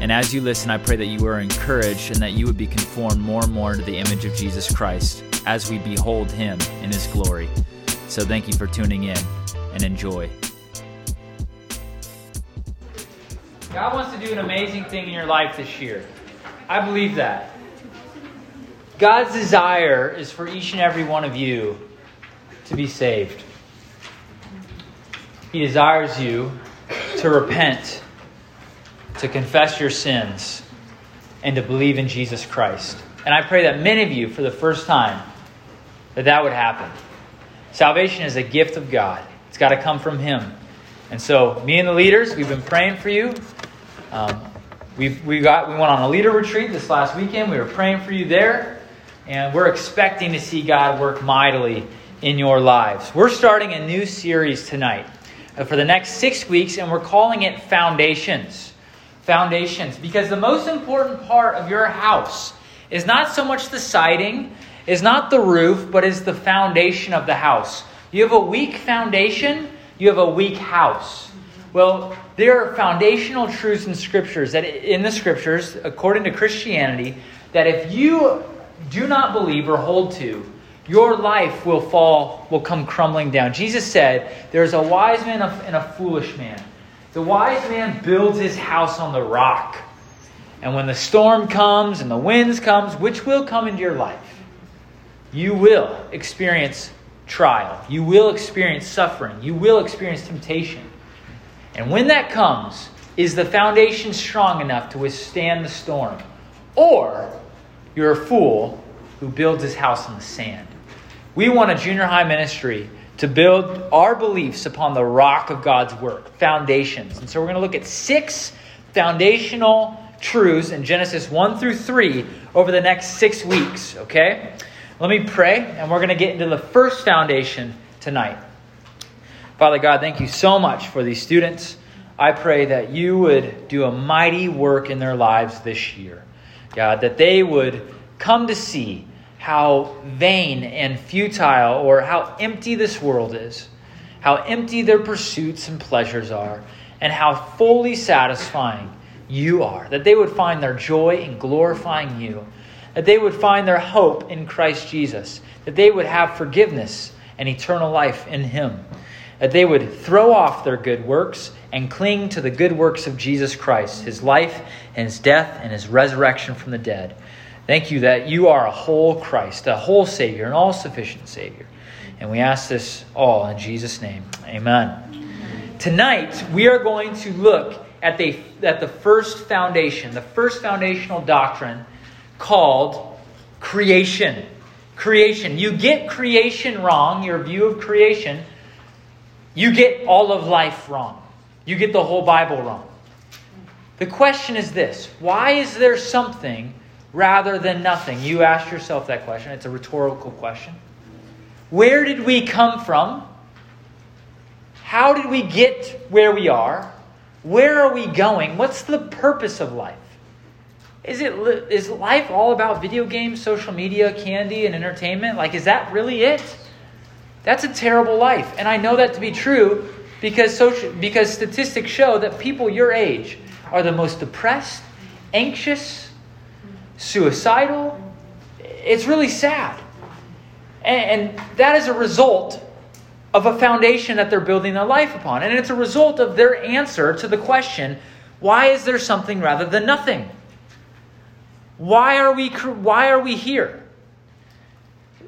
And as you listen, I pray that you are encouraged and that you would be conformed more and more into the image of Jesus Christ as we behold him in his glory. So thank you for tuning in and enjoy. God wants to do an amazing thing in your life this year. I believe that. God's desire is for each and every one of you to be saved. He desires you to repent to confess your sins and to believe in Jesus Christ. And I pray that many of you, for the first time, that that would happen. Salvation is a gift of God. It's got to come from Him. And so, me and the leaders, we've been praying for you. Um, we we got we went on a leader retreat this last weekend. We were praying for you there, and we're expecting to see God work mightily in your lives. We're starting a new series tonight uh, for the next six weeks, and we're calling it Foundations foundations. Because the most important part of your house is not so much the siding, is not the roof, but is the foundation of the house. You have a weak foundation, you have a weak house. Well, there are foundational truths in scriptures that in the scriptures, according to Christianity, that if you do not believe or hold to, your life will fall, will come crumbling down. Jesus said, There's a wise man and a foolish man. The wise man builds his house on the rock. And when the storm comes and the winds comes, which will come into your life, you will experience trial. You will experience suffering. You will experience temptation. And when that comes, is the foundation strong enough to withstand the storm? Or you're a fool who builds his house on the sand. We want a junior high ministry to build our beliefs upon the rock of God's work, foundations. And so we're going to look at six foundational truths in Genesis 1 through 3 over the next six weeks, okay? Let me pray, and we're going to get into the first foundation tonight. Father God, thank you so much for these students. I pray that you would do a mighty work in their lives this year. God, that they would come to see how vain and futile or how empty this world is, how empty their pursuits and pleasures are, and how fully satisfying you are. That they would find their joy in glorifying you, that they would find their hope in Christ Jesus, that they would have forgiveness and eternal life in Him, that they would throw off their good works and cling to the good works of Jesus Christ, His life and His death and His resurrection from the dead Thank you that you are a whole Christ, a whole Savior, an all sufficient Savior. And we ask this all in Jesus' name. Amen. Tonight, we are going to look at the, at the first foundation, the first foundational doctrine called creation. Creation. You get creation wrong, your view of creation, you get all of life wrong. You get the whole Bible wrong. The question is this why is there something rather than nothing? You ask yourself that question. It's a rhetorical question. Where did we come from? How did we get where we are? Where are we going? What's the purpose of life? Is it is life all about video games, social media, candy, and entertainment? Like, is that really it? That's a terrible life, and I know that to be true because social because statistics show that people your age are the most depressed, anxious, suicidal. It's really sad. And, and that is a result of a foundation that they're building their life upon. And it's a result of their answer to the question why is there something rather than nothing? Why are we, why are we here?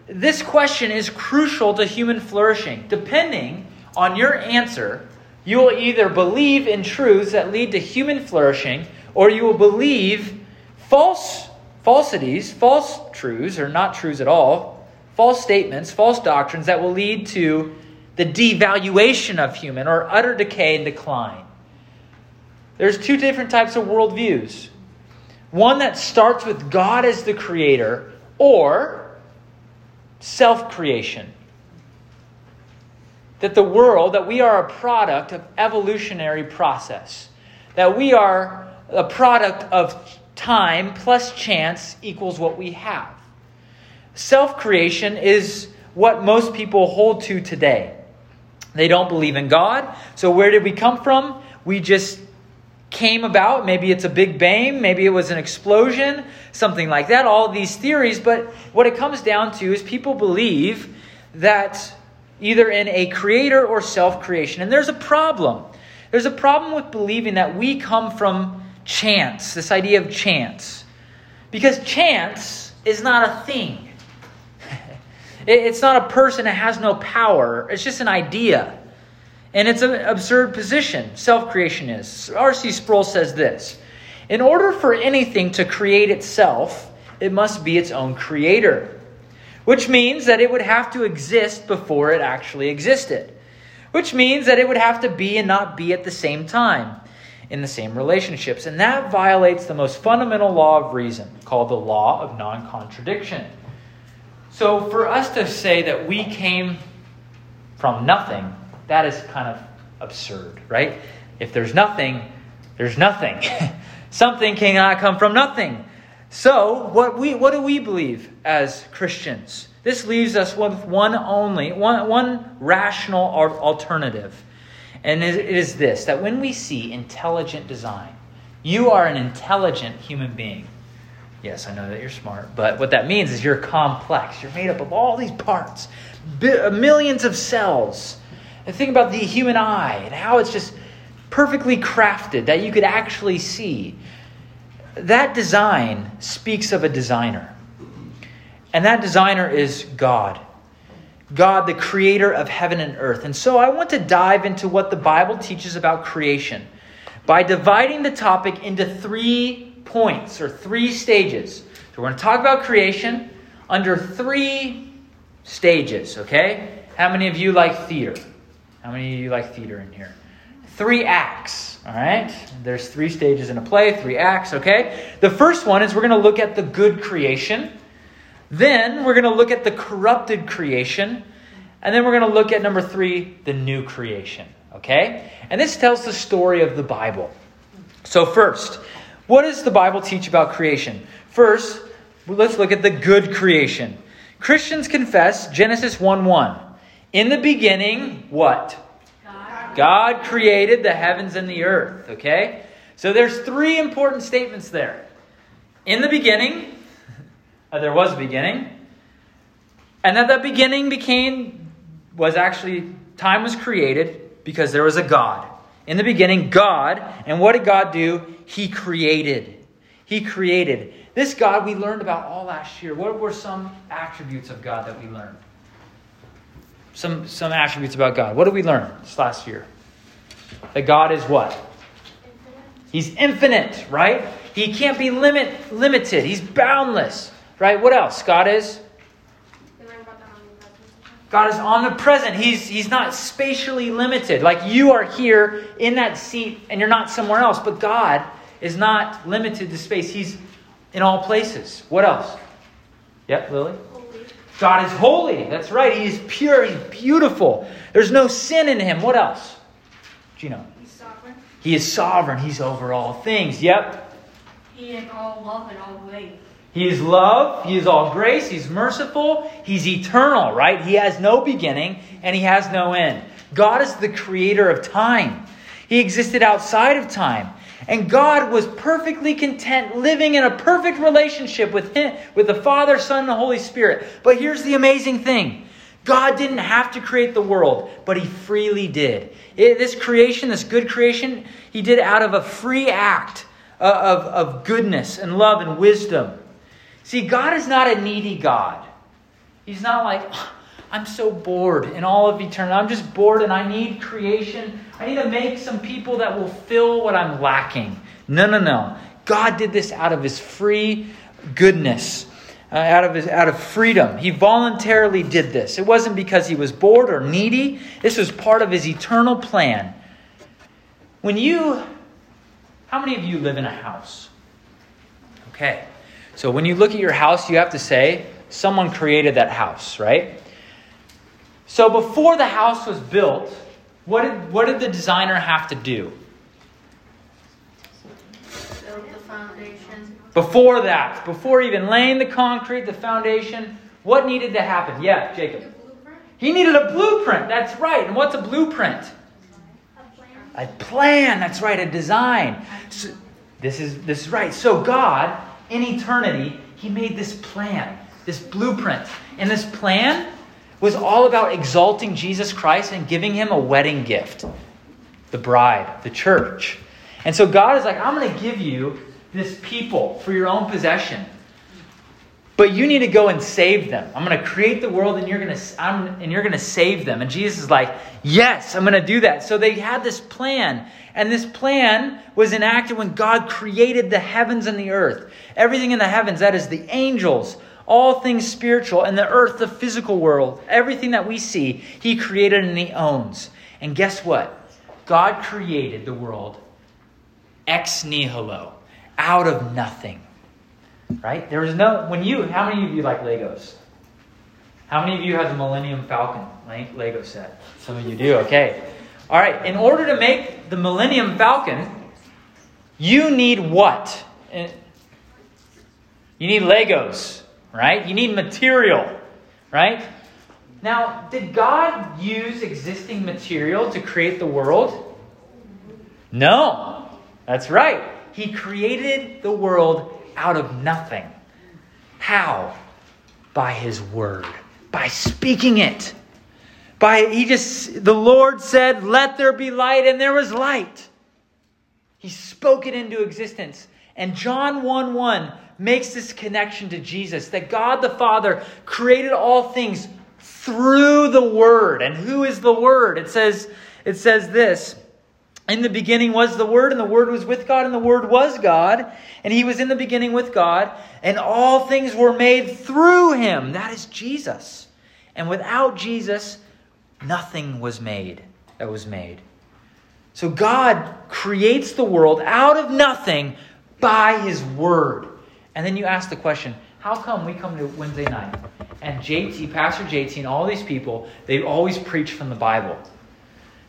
This question is crucial to human flourishing. Depending on your answer, you will either believe in truths that lead to human flourishing or you will believe false falsities, false truths, or not truths at all, false statements, false doctrines that will lead to the devaluation of human or utter decay and decline. There's two different types of worldviews one that starts with God as the creator, or self creation. That the world, that we are a product of evolutionary process. That we are a product of time plus chance equals what we have. Self creation is what most people hold to today. They don't believe in God. So, where did we come from? We just came about. Maybe it's a big bang, maybe it was an explosion, something like that. All these theories. But what it comes down to is people believe that either in a creator or self creation. And there's a problem. There's a problem with believing that we come from chance, this idea of chance. Because chance is not a thing. It's not a person that has no power, it's just an idea. And it's an absurd position, self creation is. R.C. Sproul says this In order for anything to create itself, it must be its own creator, which means that it would have to exist before it actually existed, which means that it would have to be and not be at the same time in the same relationships. And that violates the most fundamental law of reason, called the law of non contradiction. So for us to say that we came from nothing, that is kind of absurd, right? If there's nothing, there's nothing. Something cannot come from nothing. So, what we what do we believe as Christians? This leaves us with one only, one, one rational alternative. And it is this that when we see intelligent design, you are an intelligent human being. Yes, I know that you're smart, but what that means is you're complex. You're made up of all these parts, uh, millions of cells. And think about the human eye and how it's just perfectly crafted that you could actually see. That design speaks of a designer. And that designer is God. God, the creator of heaven and earth. And so I want to dive into what the Bible teaches about creation by dividing the topic into three points or three stages. So we're going to talk about creation under three stages, okay? How many of you like theater? How many of you like theater in here? Three acts, all right? There's three stages in a play, three acts, okay? The first one is we're going to look at the good creation. Then we're going to look at the corrupted creation. And then we're going to look at number three, the new creation, okay? And this tells the story of the Bible. So, first, what does the Bible teach about creation? First, let's look at the good creation. Christians confess Genesis 1 1. In the beginning, what? God. God created the heavens and the earth. Okay? So there's three important statements there. In the beginning, uh, there was a beginning, and that that beginning became was actually time was created because there was a God. In the beginning, God, and what did God do? He created. He created. This God we learned about all last year. What were some attributes of God that we learned? Some, some attributes about God. What did we learn this last year? That God is what? He's infinite, right? He can't be limit, limited. He's boundless, right? What else? God is God is omnipresent. He's, he's not spatially limited. Like you are here in that seat and you're not somewhere else. But God is not limited to space. He's in all places. What else? Yep, Lily? Holy. God is holy. That's right. He is pure. He's beautiful. There's no sin in him. What else? Gino? He's sovereign. He is sovereign. He's over all things. Yep. He is all love and all grace. He is love, He is all grace, He's merciful, He's eternal, right? He has no beginning and He has no end. God is the creator of time. He existed outside of time. And God was perfectly content living in a perfect relationship with Him, with the Father, Son, and the Holy Spirit. But here's the amazing thing God didn't have to create the world, but He freely did. It, this creation, this good creation, He did out of a free act uh, of, of goodness and love and wisdom. See, God is not a needy God. He's not like, I'm so bored in all of eternity. I'm just bored and I need creation. I need to make some people that will fill what I'm lacking. No, no, no. God did this out of his free goodness, uh, out, of his, out of freedom. He voluntarily did this. It wasn't because he was bored or needy, this was part of his eternal plan. When you, how many of you live in a house? Okay. So when you look at your house, you have to say, someone created that house, right? So before the house was built, what did, what did the designer have to do? Build the foundation. Before that, before even laying the concrete, the foundation, what needed to happen? Yeah, Jacob. He needed a blueprint. That's right. And what's a blueprint? A plan. A plan. That's right. A design. So, this is this is right. So God, in eternity, He made this plan, this blueprint, and this plan was all about exalting Jesus Christ and giving Him a wedding gift, the bride, the church. And so God is like, I'm going to give you this people for your own possession. But you need to go and save them. I'm going to create the world and you're going to I'm, and you're going to save them. And Jesus is like, "Yes, I'm going to do that." So they had this plan, and this plan was enacted when God created the heavens and the earth. Everything in the heavens, that is the angels, all things spiritual, and the earth, the physical world, everything that we see, he created and he owns. And guess what? God created the world ex nihilo, out of nothing. Right? There was no when you how many of you like Legos? How many of you have the Millennium Falcon Lego set? Some of you do. Okay. All right. In order to make the Millennium Falcon, you need what? Eh, you need Legos, right? You need material, right? Now, did God use existing material to create the world? No. That's right. He created the world out of nothing. How? By his word, by speaking it. By he just the Lord said, "Let there be light," and there was light. He spoke it into existence. And John 1 1 makes this connection to Jesus that God the Father created all things through the Word. And who is the Word? It says, it says this in the beginning was the Word, and the Word was with God, and the Word was God, and He was in the beginning with God, and all things were made through Him. That is Jesus. And without Jesus, nothing was made that was made. So God creates the world out of nothing by His Word. And then you ask the question how come we come to Wednesday night and JT, Pastor JT, and all these people, they always preach from the Bible?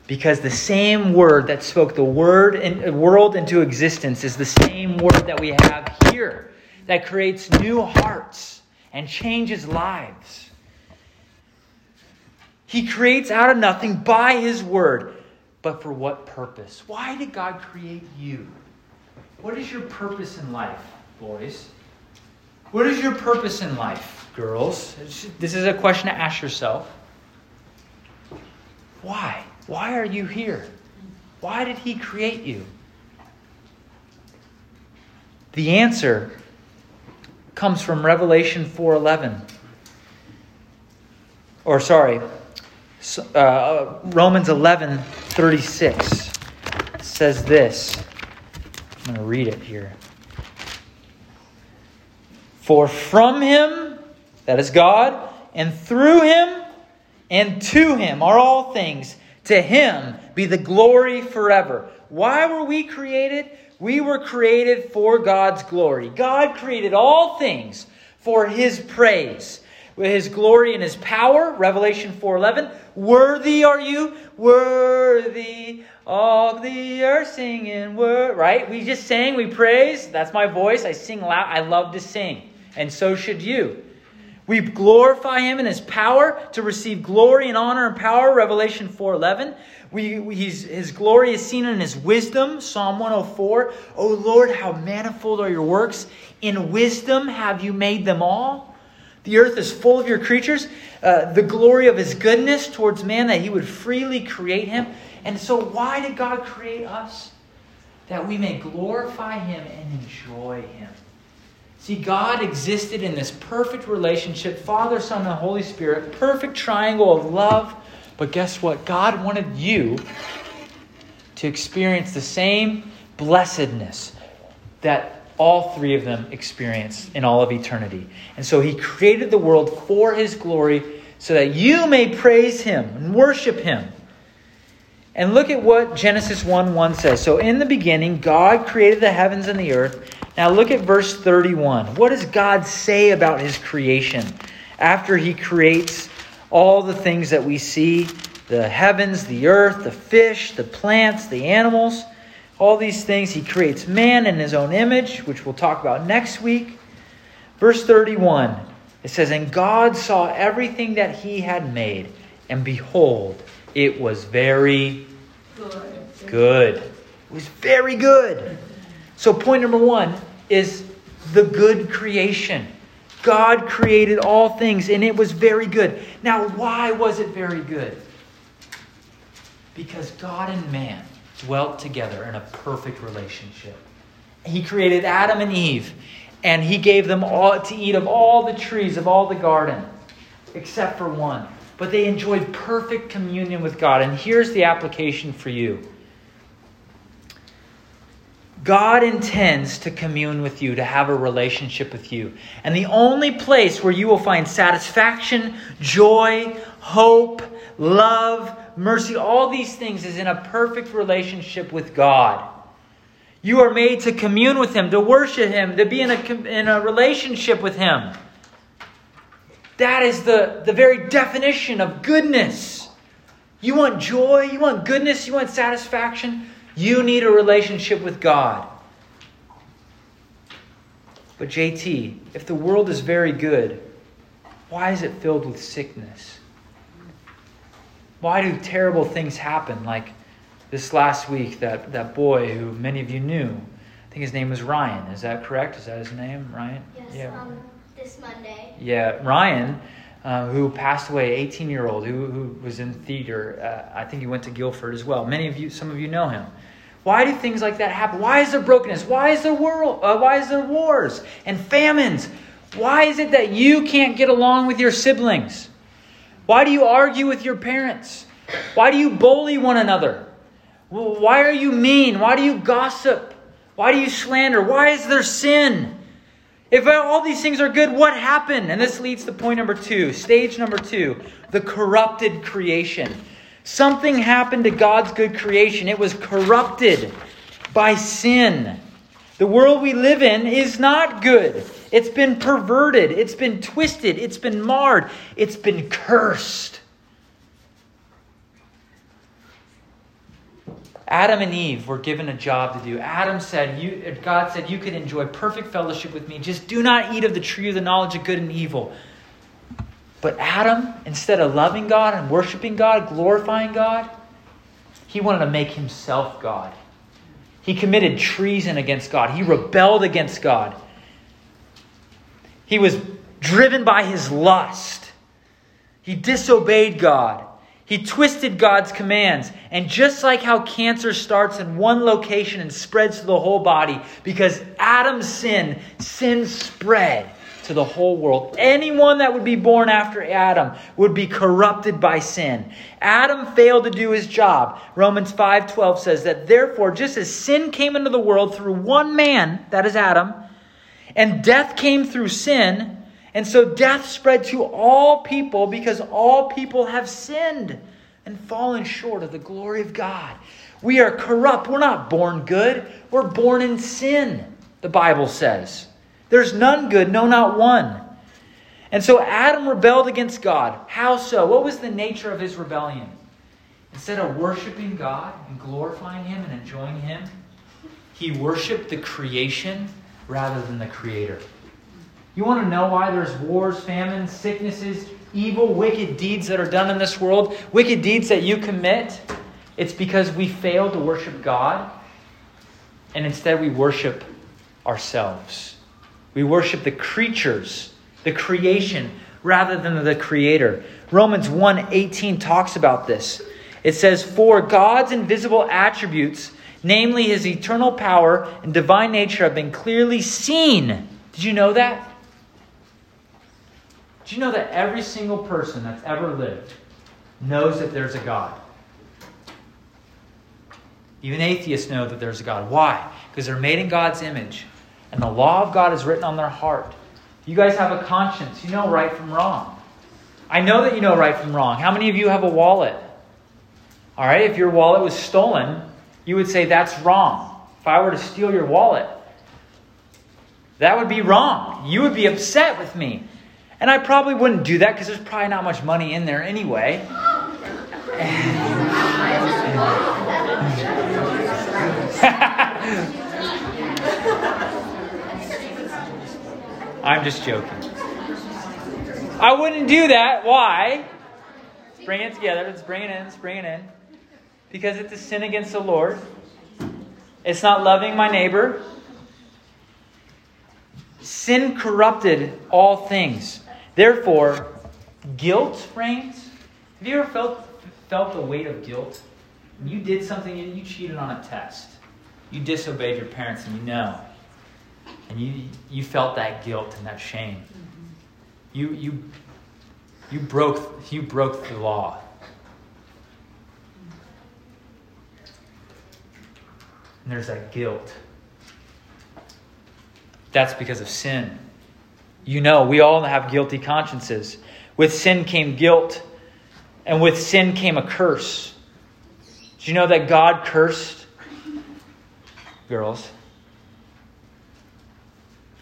Because the same word that spoke the word in, world into existence is the same word that we have here that creates new hearts and changes lives. He creates out of nothing by his word. But for what purpose? Why did God create you? What is your purpose in life, boys? What is your purpose in life, girls? This is a question to ask yourself. Why? Why are you here? Why did he create you? The answer comes from Revelation 4:11. Or sorry, uh, Romans 11:36 says this. I'm going to read it here. For from him, that is God, and through him and to him are all things to him be the glory forever. Why were we created? We were created for God's glory. God created all things for his praise. With his glory and his power, Revelation 4:11, worthy are you, worthy all the earth singing word, right? We just sang, we praise. That's my voice. I sing loud. I love to sing. And so should you. We glorify him in his power to receive glory and honor and power, Revelation 4.11. We, we, his glory is seen in his wisdom, Psalm 104. O Lord, how manifold are your works. In wisdom have you made them all. The earth is full of your creatures. Uh, the glory of his goodness towards man, that he would freely create him. And so, why did God create us? That we may glorify him and enjoy him. See, God existed in this perfect relationship Father, Son, and Holy Spirit, perfect triangle of love. But guess what? God wanted you to experience the same blessedness that all three of them experience in all of eternity. And so He created the world for His glory so that you may praise Him and worship Him. And look at what Genesis 1 1 says. So, in the beginning, God created the heavens and the earth. Now look at verse 31. What does God say about his creation after he creates all the things that we see the heavens, the earth, the fish, the plants, the animals, all these things? He creates man in his own image, which we'll talk about next week. Verse 31 it says, And God saw everything that he had made, and behold, it was very good. good. It was very good. So, point number one is the good creation. God created all things, and it was very good. Now, why was it very good? Because God and man dwelt together in a perfect relationship. He created Adam and Eve, and he gave them all to eat of all the trees of all the garden, except for one. But they enjoyed perfect communion with God. And here's the application for you God intends to commune with you, to have a relationship with you. And the only place where you will find satisfaction, joy, hope, love, mercy, all these things is in a perfect relationship with God. You are made to commune with Him, to worship Him, to be in a, in a relationship with Him. That is the, the very definition of goodness. You want joy, you want goodness, you want satisfaction. You need a relationship with God. But, JT, if the world is very good, why is it filled with sickness? Why do terrible things happen? Like this last week, that, that boy who many of you knew, I think his name was Ryan. Is that correct? Is that his name, Ryan? Yes, yeah. Um, this Monday. Yeah, Ryan. Uh, who passed away, 18 year old, who, who was in theater. Uh, I think he went to Guilford as well. Many of you, some of you know him. Why do things like that happen? Why is there brokenness? Why is there world? Uh, why is there wars and famines? Why is it that you can't get along with your siblings? Why do you argue with your parents? Why do you bully one another? Why are you mean? Why do you gossip? Why do you slander? Why is there sin? If all these things are good, what happened? And this leads to point number two, stage number two the corrupted creation. Something happened to God's good creation. It was corrupted by sin. The world we live in is not good. It's been perverted, it's been twisted, it's been marred, it's been cursed. Adam and Eve were given a job to do. Adam said, you, God said, You could enjoy perfect fellowship with me. Just do not eat of the tree of the knowledge of good and evil. But Adam, instead of loving God and worshiping God, glorifying God, he wanted to make himself God. He committed treason against God. He rebelled against God. He was driven by his lust. He disobeyed God. He twisted God's commands. And just like how cancer starts in one location and spreads to the whole body, because Adam's sin, sin spread to the whole world. Anyone that would be born after Adam would be corrupted by sin. Adam failed to do his job. Romans 5:12 says that therefore just as sin came into the world through one man, that is Adam, and death came through sin, and so death spread to all people because all people have sinned and fallen short of the glory of God. We are corrupt. We're not born good. We're born in sin, the Bible says. There's none good, no, not one. And so Adam rebelled against God. How so? What was the nature of his rebellion? Instead of worshiping God and glorifying Him and enjoying Him, he worshiped the creation rather than the Creator. You want to know why there's wars, famines, sicknesses, evil, wicked deeds that are done in this world? Wicked deeds that you commit? It's because we fail to worship God and instead we worship ourselves. We worship the creatures, the creation, rather than the creator. Romans 1:18 talks about this. It says, "For God's invisible attributes, namely his eternal power and divine nature have been clearly seen." Did you know that? Do you know that every single person that's ever lived knows that there's a God? Even atheists know that there's a God. Why? Because they're made in God's image and the law of God is written on their heart. You guys have a conscience. You know right from wrong. I know that you know right from wrong. How many of you have a wallet? All right, if your wallet was stolen, you would say that's wrong. If I were to steal your wallet, That would be wrong. You would be upset with me. And I probably wouldn't do that because there's probably not much money in there anyway. I'm just joking. I wouldn't do that. Why? Bring it together. Let's bring it in. Let's bring it in. Because it's a sin against the Lord. It's not loving my neighbor. Sin corrupted all things. Therefore, guilt reigns. Have you ever felt, felt the weight of guilt? You did something, and you cheated on a test. You disobeyed your parents, and you know. And you, you felt that guilt and that shame. Mm-hmm. You, you, you, broke, you broke the law. And there's that guilt. That's because of sin. You know, we all have guilty consciences. With sin came guilt, and with sin came a curse. Did you know that God cursed girls?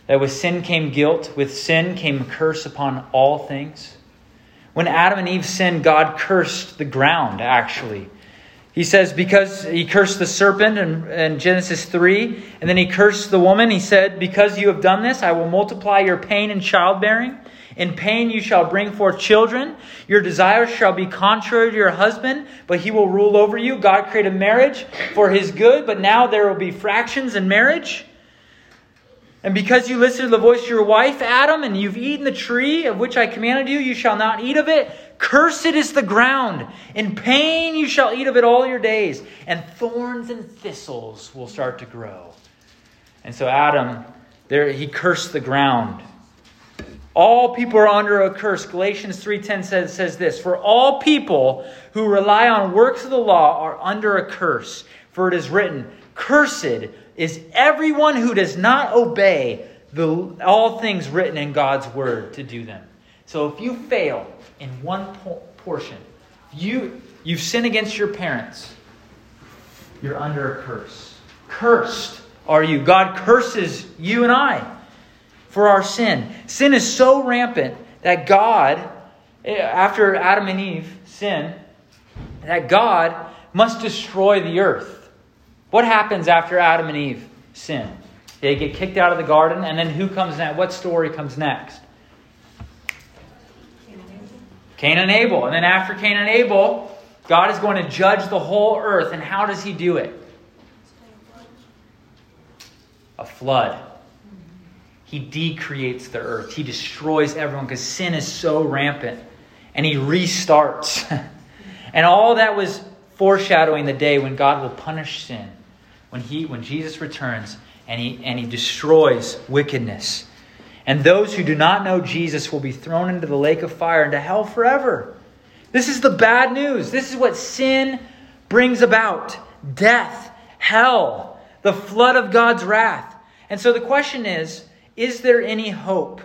That with sin came guilt, with sin came curse upon all things. When Adam and Eve sinned, God cursed the ground, actually. He says, because he cursed the serpent in, in, Genesis 3, and then he cursed the woman, he said, Because you have done this, I will multiply your pain in childbearing. In pain you shall bring forth children. Your desires shall be contrary to your husband, but he will rule over you. God created marriage for his good, but now there will be fractions in marriage. And because you listened to the voice of your wife, Adam, and you've eaten the tree of which I commanded you, you shall not eat of it. Cursed is the ground. In pain you shall eat of it all your days, and thorns and thistles will start to grow. And so Adam, there he cursed the ground. All people are under a curse. Galatians 3:10 says, says this, "For all people who rely on works of the law are under a curse, for it is written, cursed is everyone who does not obey the, all things written in God's word to do them. So if you fail in one po- portion, you you've sinned against your parents, you're under a curse. Cursed are you. God curses you and I for our sin. Sin is so rampant that God, eh, after Adam and Eve sin, that God must destroy the earth. What happens after Adam and Eve sin? They get kicked out of the garden, and then who comes next? What story comes next? Cain and Abel. And then after Cain and Abel, God is going to judge the whole earth. And how does he do it? A flood. He decreates the earth. He destroys everyone because sin is so rampant. And he restarts. and all that was foreshadowing the day when God will punish sin when he when Jesus returns and he and he destroys wickedness. And those who do not know Jesus will be thrown into the lake of fire into hell forever. This is the bad news. This is what sin brings about. Death, hell, the flood of God's wrath. And so the question is, is there any hope?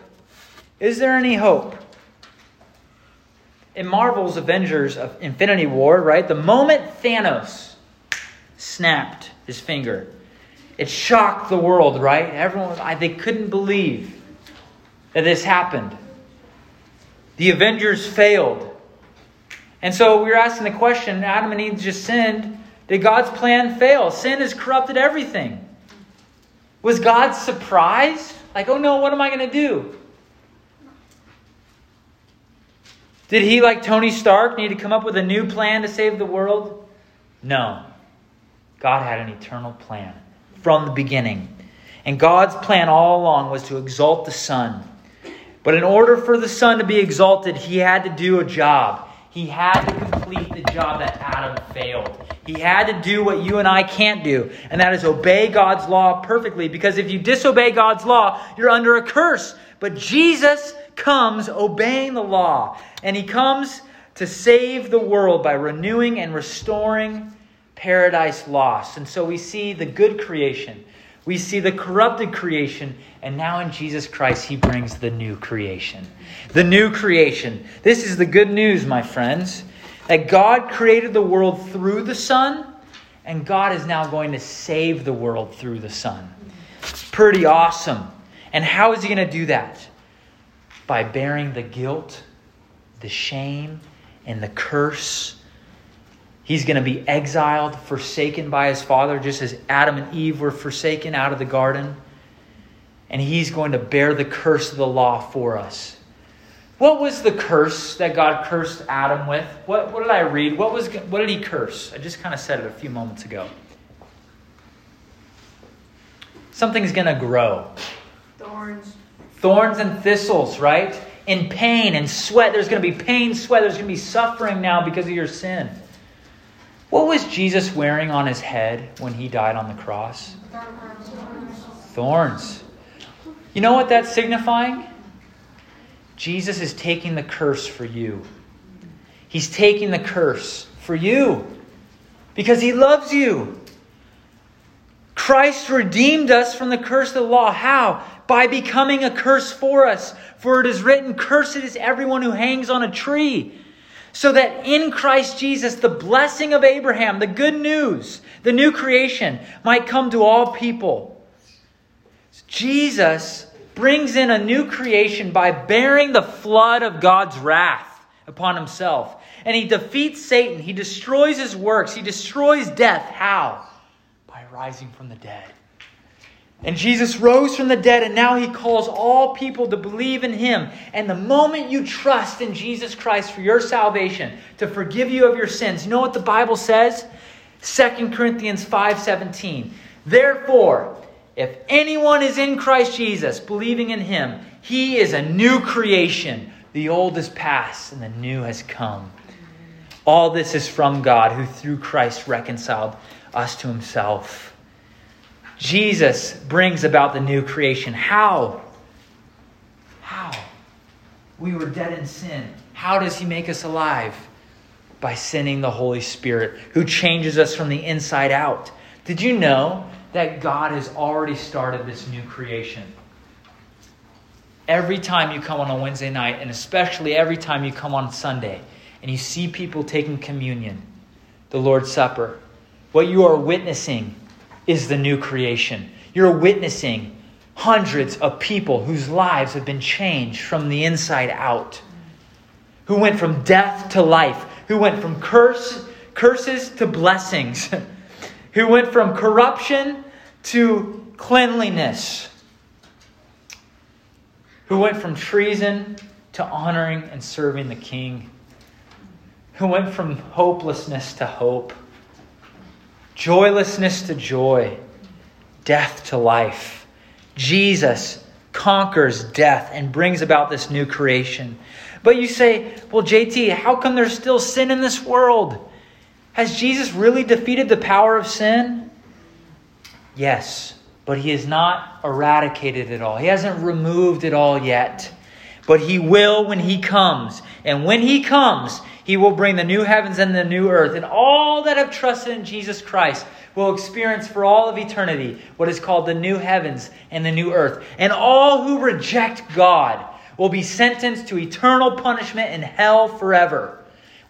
Is there any hope? In Marvel's Avengers of Infinity War, right? The moment Thanos snapped his finger. It shocked the world, right? Everyone, I, they couldn't believe that this happened. The Avengers failed. And so we were asking the question Adam and Eve just sinned. Did God's plan fail? Sin has corrupted everything. Was God surprised? Like, oh no, what am I going to do? Did he, like Tony Stark, need to come up with a new plan to save the world? No. God had an eternal plan from the beginning. And God's plan all along was to exalt the Son. But in order for the Son to be exalted, he had to do a job. He had to complete the job that Adam failed. He had to do what you and I can't do, and that is obey God's law perfectly. Because if you disobey God's law, you're under a curse. But Jesus comes obeying the law, and he comes to save the world by renewing and restoring paradise lost. And so we see the good creation, we see the corrupted creation, and now in Jesus Christ, he brings the new creation. The new creation. This is the good news, my friends, that God created the world through the Son, and God is now going to save the world through the Son. It's pretty awesome. And how is he going to do that? By bearing the guilt, the shame, and the curse. He's going to be exiled, forsaken by his father, just as Adam and Eve were forsaken out of the garden. And he's going to bear the curse of the law for us. What was the curse that God cursed Adam with? What, what did I read? What, was, what did he curse? I just kind of said it a few moments ago. Something's going to grow. Thorns. Thorns and thistles, right? In pain and sweat. There's going to be pain, sweat. There's going to be suffering now because of your sin. What was Jesus wearing on his head when he died on the cross? Thorns. You know what that's signifying? Jesus is taking the curse for you. He's taking the curse for you because he loves you. Christ redeemed us from the curse of the law. How? By becoming a curse for us. For it is written, Cursed is everyone who hangs on a tree. So that in Christ Jesus, the blessing of Abraham, the good news, the new creation, might come to all people. Jesus brings in a new creation by bearing the flood of God's wrath upon himself. And he defeats Satan. He destroys his works. He destroys death. How? By rising from the dead. And Jesus rose from the dead, and now he calls all people to believe in him. And the moment you trust in Jesus Christ for your salvation, to forgive you of your sins, you know what the Bible says? 2 Corinthians 5:17. Therefore, if anyone is in Christ Jesus, believing in him, he is a new creation. The old is past and the new has come. All this is from God, who through Christ reconciled us to himself. Jesus brings about the new creation. How? How? We were dead in sin. How does he make us alive? By sending the Holy Spirit, who changes us from the inside out. Did you know that God has already started this new creation. Every time you come on a Wednesday night, and especially every time you come on Sunday, and you see people taking communion, the Lord's Supper, what you are witnessing is the new creation. You're witnessing hundreds of people whose lives have been changed from the inside out, who went from death to life, who went from curse, curses to blessings, who went from corruption to cleanliness, who went from treason to honoring and serving the king, who went from hopelessness to hope, joylessness to joy, death to life. Jesus conquers death and brings about this new creation. But you say, well, JT, how come there's still sin in this world? Has Jesus really defeated the power of sin? Yes, but he has not eradicated it all. He hasn't removed it all yet. But he will when he comes. And when he comes, he will bring the new heavens and the new earth. And all that have trusted in Jesus Christ will experience for all of eternity what is called the new heavens and the new earth. And all who reject God will be sentenced to eternal punishment in hell forever,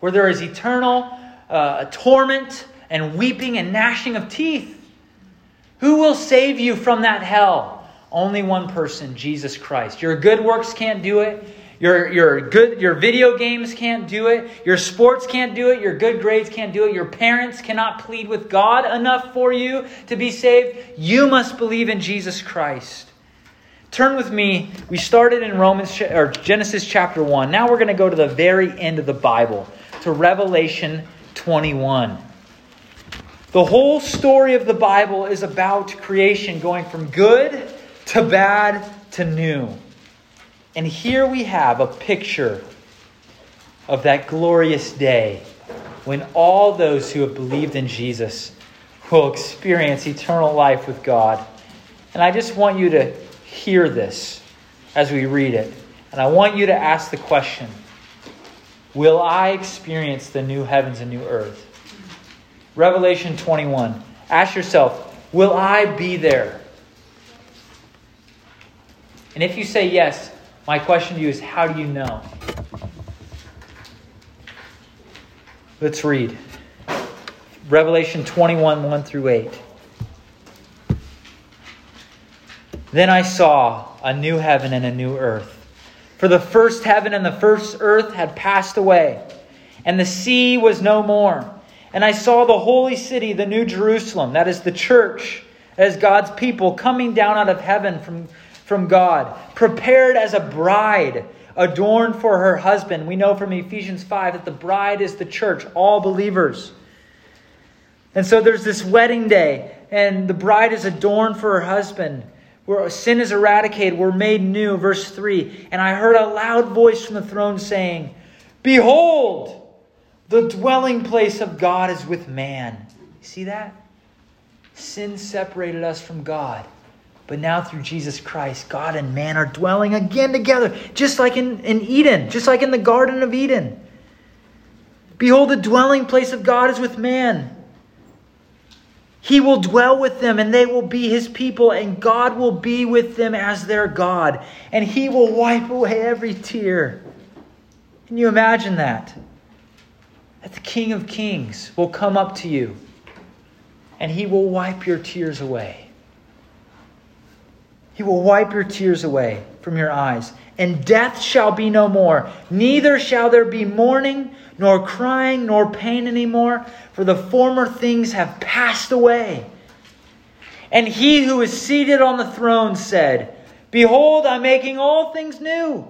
where there is eternal uh, torment and weeping and gnashing of teeth. Who will save you from that hell? Only one person, Jesus Christ. Your good works can't do it. Your, your, good, your video games can't do it. Your sports can't do it. Your good grades can't do it. Your parents cannot plead with God enough for you to be saved. You must believe in Jesus Christ. Turn with me. We started in Romans or Genesis chapter 1. Now we're going to go to the very end of the Bible, to Revelation 21. The whole story of the Bible is about creation going from good to bad to new. And here we have a picture of that glorious day when all those who have believed in Jesus will experience eternal life with God. And I just want you to hear this as we read it. And I want you to ask the question Will I experience the new heavens and new earth? Revelation 21. Ask yourself, will I be there? And if you say yes, my question to you is how do you know? Let's read. Revelation 21, 1 through 8. Then I saw a new heaven and a new earth. For the first heaven and the first earth had passed away, and the sea was no more. And I saw the holy city, the new Jerusalem, that is the church, as God's people, coming down out of heaven from, from God, prepared as a bride, adorned for her husband. We know from Ephesians 5 that the bride is the church, all believers. And so there's this wedding day, and the bride is adorned for her husband where sin is eradicated, we're made new. Verse 3 And I heard a loud voice from the throne saying, Behold, the dwelling place of God is with man. See that? Sin separated us from God. But now through Jesus Christ, God and man are dwelling again together, just like in, in Eden, just like in the Garden of Eden. Behold, the dwelling place of God is with man. He will dwell with them, and they will be his people, and God will be with them as their God, and he will wipe away every tear. Can you imagine that? That the King of Kings will come up to you, and he will wipe your tears away. He will wipe your tears away from your eyes, and death shall be no more. Neither shall there be mourning, nor crying, nor pain anymore, for the former things have passed away. And he who is seated on the throne said, Behold, I'm making all things new.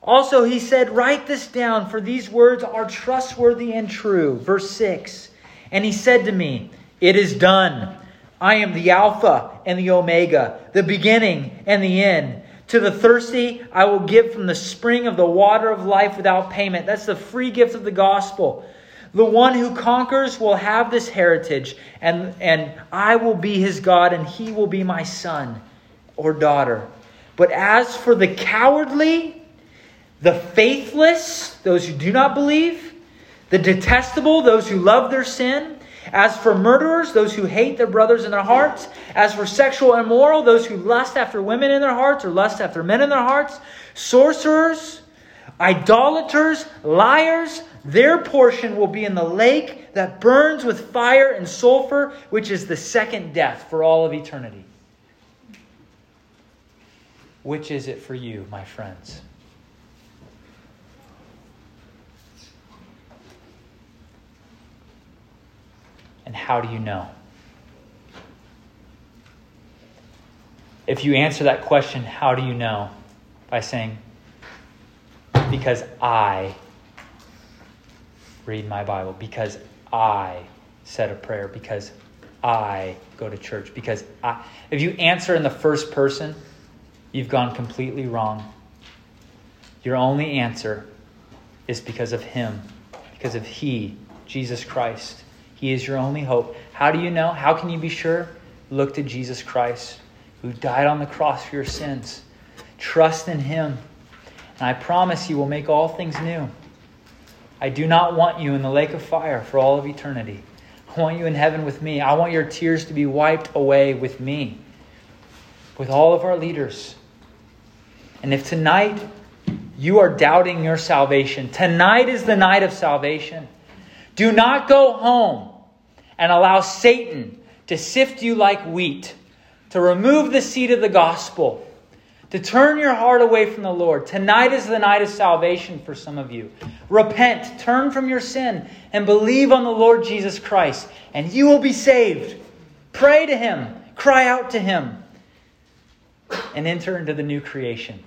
Also, he said, Write this down, for these words are trustworthy and true. Verse 6 And he said to me, It is done. I am the Alpha and the Omega, the beginning and the end. To the thirsty, I will give from the spring of the water of life without payment. That's the free gift of the gospel. The one who conquers will have this heritage, and, and I will be his God, and he will be my son or daughter. But as for the cowardly, the faithless, those who do not believe, the detestable, those who love their sin, as for murderers, those who hate their brothers in their hearts. As for sexual immoral, those who lust after women in their hearts or lust after men in their hearts. Sorcerers, idolaters, liars, their portion will be in the lake that burns with fire and sulfur, which is the second death for all of eternity. Which is it for you, my friends? And how do you know? If you answer that question, how do you know? By saying, because I read my Bible, because I said a prayer, because I go to church, because I. If you answer in the first person, you've gone completely wrong. Your only answer is because of Him, because of He, Jesus Christ. He is your only hope. How do you know? How can you be sure? Look to Jesus Christ, who died on the cross for your sins. Trust in Him. And I promise He will make all things new. I do not want you in the lake of fire for all of eternity. I want you in heaven with me. I want your tears to be wiped away with me, with all of our leaders. And if tonight you are doubting your salvation, tonight is the night of salvation. Do not go home and allow Satan to sift you like wheat, to remove the seed of the gospel, to turn your heart away from the Lord. Tonight is the night of salvation for some of you. Repent, turn from your sin, and believe on the Lord Jesus Christ, and you will be saved. Pray to Him, cry out to Him, and enter into the new creation.